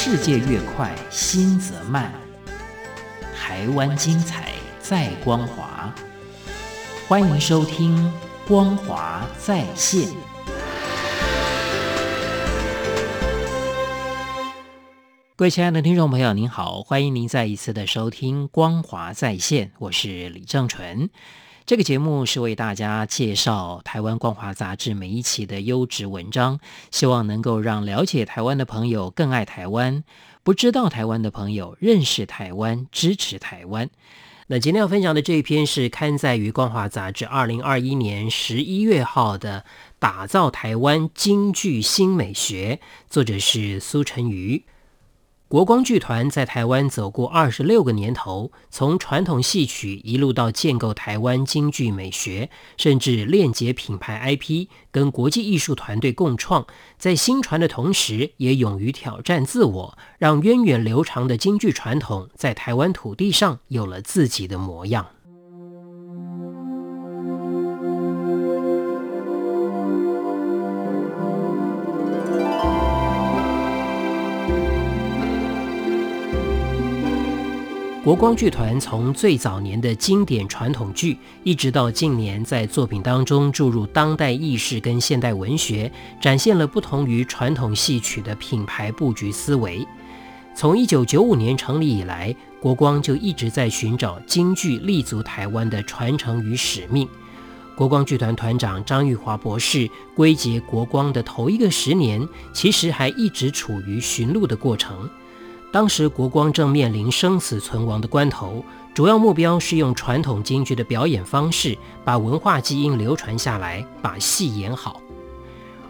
世界越快，心则慢。台湾精彩，在光华。欢迎收听《光华在线》。各位亲爱的听众朋友，您好，欢迎您再一次的收听《光华在线》，我是李正纯。这个节目是为大家介绍台湾光华杂志每一期的优质文章，希望能够让了解台湾的朋友更爱台湾，不知道台湾的朋友认识台湾，支持台湾。那今天要分享的这一篇是刊载于光华杂志二零二一年十一月号的《打造台湾京剧新美学》，作者是苏晨瑜。国光剧团在台湾走过二十六个年头，从传统戏曲一路到建构台湾京剧美学，甚至链接品牌 IP，跟国际艺术团队共创，在新传的同时，也勇于挑战自我，让源远流长的京剧传统在台湾土地上有了自己的模样。国光剧团从最早年的经典传统剧，一直到近年在作品当中注入当代意识跟现代文学，展现了不同于传统戏曲的品牌布局思维。从一九九五年成立以来，国光就一直在寻找京剧立足台湾的传承与使命。国光剧团团长张玉华博士归结国光的头一个十年，其实还一直处于寻路的过程。当时国光正面临生死存亡的关头，主要目标是用传统京剧的表演方式，把文化基因流传下来，把戏演好。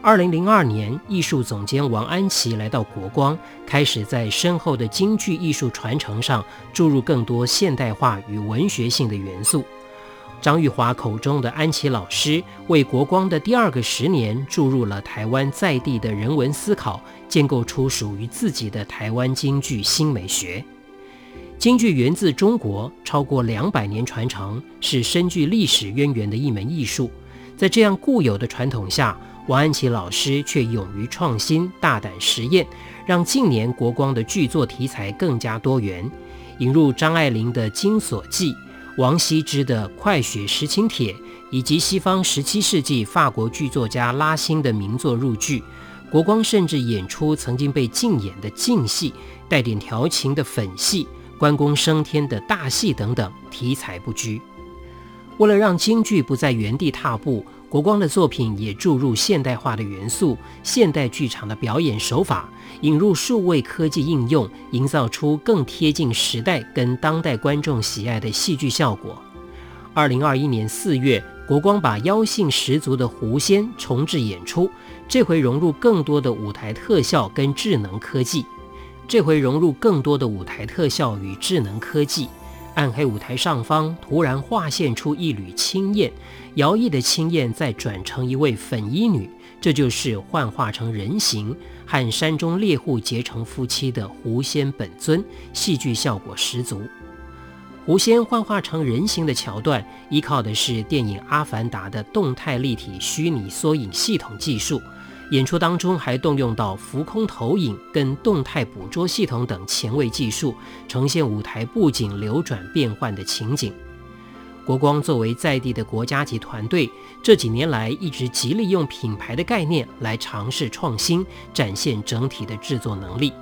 二零零二年，艺术总监王安琪来到国光，开始在深厚的京剧艺术传承上注入更多现代化与文学性的元素。张玉华口中的安琪老师，为国光的第二个十年注入了台湾在地的人文思考，建构出属于自己的台湾京剧新美学。京剧源自中国，超过两百年传承，是深具历史渊源的一门艺术。在这样固有的传统下，王安琪老师却勇于创新，大胆实验，让近年国光的剧作题材更加多元，引入张爱玲的《金锁记》。王羲之的《快雪时晴帖》，以及西方十七世纪法国剧作家拉辛的名作入剧，国光甚至演出曾经被禁演的禁戏，带点调情的粉戏，关公升天的大戏等等，题材不拘。为了让京剧不再原地踏步，国光的作品也注入现代化的元素，现代剧场的表演手法。引入数位科技应用，营造出更贴近时代跟当代观众喜爱的戏剧效果。二零二一年四月，国光把妖性十足的狐仙重置演出，这回融入更多的舞台特效跟智能科技。这回融入更多的舞台特效与智能科技，暗黑舞台上方突然化现出一缕青焰，摇曳的青焰再转成一位粉衣女。这就是幻化成人形和山中猎户结成夫妻的狐仙本尊，戏剧效果十足。狐仙幻化成人形的桥段，依靠的是电影《阿凡达》的动态立体虚拟缩影系统技术，演出当中还动用到浮空投影跟动态捕捉系统等前卫技术，呈现舞台布景流转变换的情景。国光作为在地的国家级团队，这几年来一直极力用品牌的概念来尝试创新，展现整体的制作能力。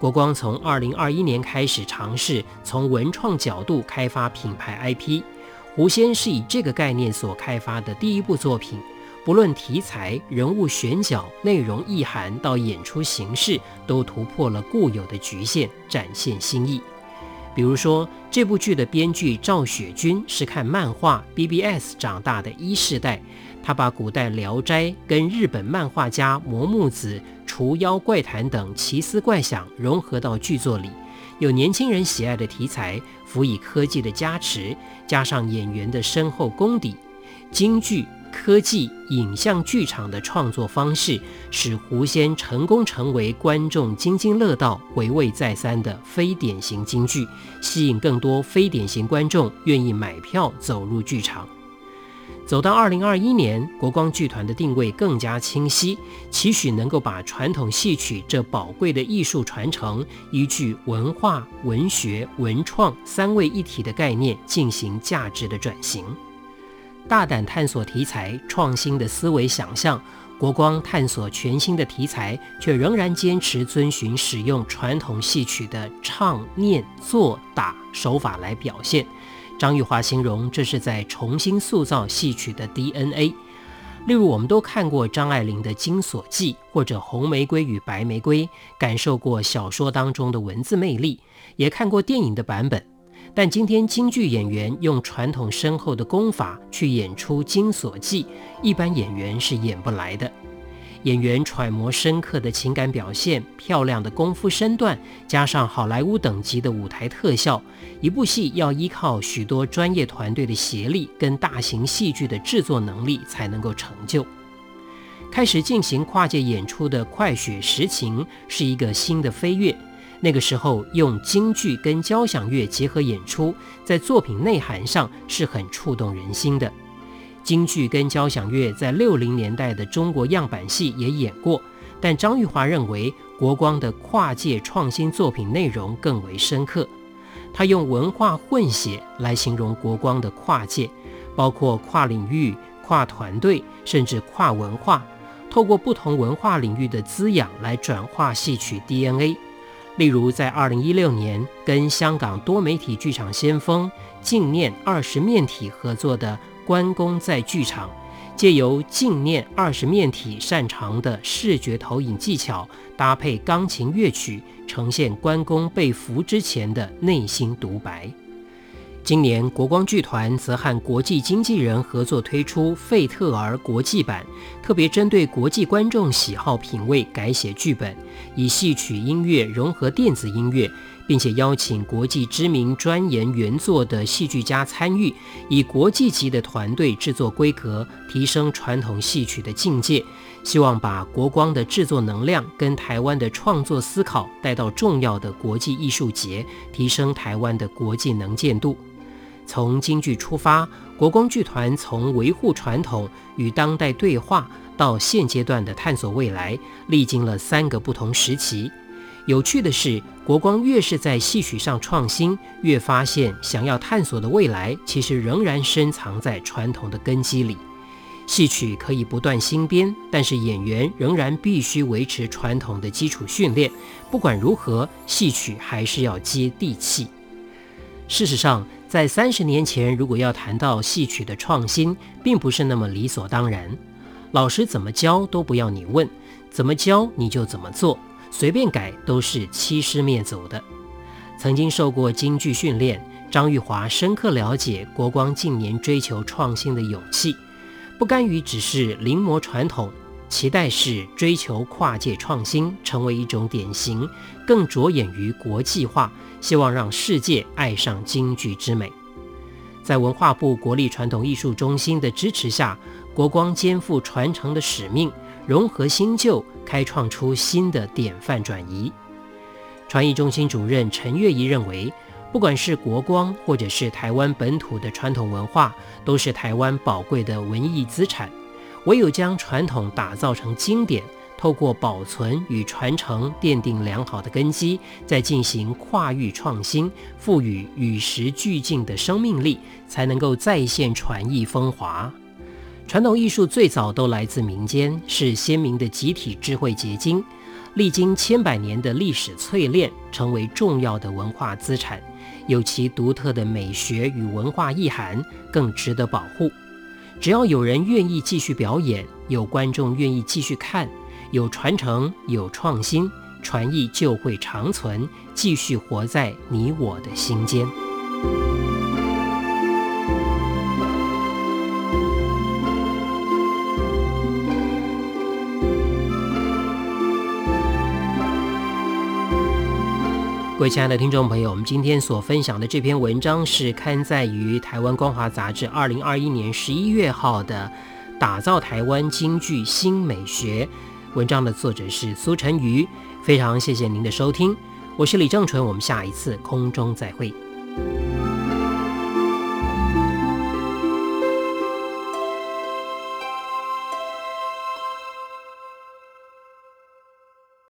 国光从2021年开始尝试从文创角度开发品牌 IP，狐仙是以这个概念所开发的第一部作品，不论题材、人物选角、内容意涵到演出形式，都突破了固有的局限，展现新意。比如说，这部剧的编剧赵雪君是看漫画 BBS 长大的一世代，他把古代《聊斋》跟日本漫画家磨木子除妖怪谈等奇思怪想融合到剧作里，有年轻人喜爱的题材，辅以科技的加持，加上演员的深厚功底，京剧。科技影像剧场的创作方式，使狐仙成功成为观众津津乐道、回味再三的非典型京剧，吸引更多非典型观众愿意买票走入剧场。走到二零二一年，国光剧团的定位更加清晰，期许能够把传统戏曲这宝贵的艺术传承，依据文化、文学、文创三位一体的概念进行价值的转型。大胆探索题材，创新的思维想象，国光探索全新的题材，却仍然坚持遵循使用传统戏曲的唱、念、做、打手法来表现。张玉华形容这是在重新塑造戏曲的 DNA。例如，我们都看过张爱玲的《金锁记》或者《红玫瑰与白玫瑰》，感受过小说当中的文字魅力，也看过电影的版本。但今天京剧演员用传统深厚的功法去演出《金锁记》，一般演员是演不来的。演员揣摩深刻的情感表现，漂亮的功夫身段，加上好莱坞等级的舞台特效，一部戏要依靠许多专业团队的协力跟大型戏剧的制作能力才能够成就。开始进行跨界演出的《快雪时晴》是一个新的飞跃，那个时候用京剧跟交响乐结合演出，在作品内涵上是很触动人心的。京剧跟交响乐在六零年代的中国样板戏也演过，但张玉华认为国光的跨界创新作品内容更为深刻。他用文化混血来形容国光的跨界，包括跨领域、跨团队，甚至跨文化，透过不同文化领域的滋养来转化戏曲 DNA。例如，在二零一六年跟香港多媒体剧场先锋镜念二十面体合作的。关公在剧场，借由镜念二十面体擅长的视觉投影技巧，搭配钢琴乐曲，呈现关公被俘之前的内心独白。今年国光剧团则和国际经纪人合作推出《费特尔》国际版，特别针对国际观众喜好品味改写剧本，以戏曲音乐融合电子音乐。并且邀请国际知名专研原作的戏剧家参与，以国际级的团队制作规格，提升传统戏曲的境界。希望把国光的制作能量跟台湾的创作思考带到重要的国际艺术节，提升台湾的国际能见度。从京剧出发，国光剧团从维护传统与当代对话，到现阶段的探索未来，历经了三个不同时期。有趣的是，国光越是在戏曲上创新，越发现想要探索的未来，其实仍然深藏在传统的根基里。戏曲可以不断新编，但是演员仍然必须维持传统的基础训练。不管如何，戏曲还是要接地气。事实上，在三十年前，如果要谈到戏曲的创新，并不是那么理所当然。老师怎么教都不要你问，怎么教你就怎么做。随便改都是欺师灭祖的。曾经受过京剧训练，张玉华深刻了解国光近年追求创新的勇气，不甘于只是临摹传统，期待是追求跨界创新，成为一种典型，更着眼于国际化，希望让世界爱上京剧之美。在文化部国立传统艺术中心的支持下，国光肩负传承的使命。融合新旧，开创出新的典范转移。传艺中心主任陈月仪认为，不管是国光，或者是台湾本土的传统文化，都是台湾宝贵的文艺资产。唯有将传统打造成经典，透过保存与传承奠定良好的根基，再进行跨域创新，赋予与时俱进的生命力，才能够再现传艺风华。传统艺术最早都来自民间，是先民的集体智慧结晶，历经千百年的历史淬炼，成为重要的文化资产，有其独特的美学与文化意涵，更值得保护。只要有人愿意继续表演，有观众愿意继续看，有传承，有创新，传艺就会长存，继续活在你我的心间。各位亲爱的听众朋友，我们今天所分享的这篇文章是刊载于台湾光华杂志二零二一年十一月号的《打造台湾京剧新美学》。文章的作者是苏晨瑜。非常谢谢您的收听，我是李正淳，我们下一次空中再会。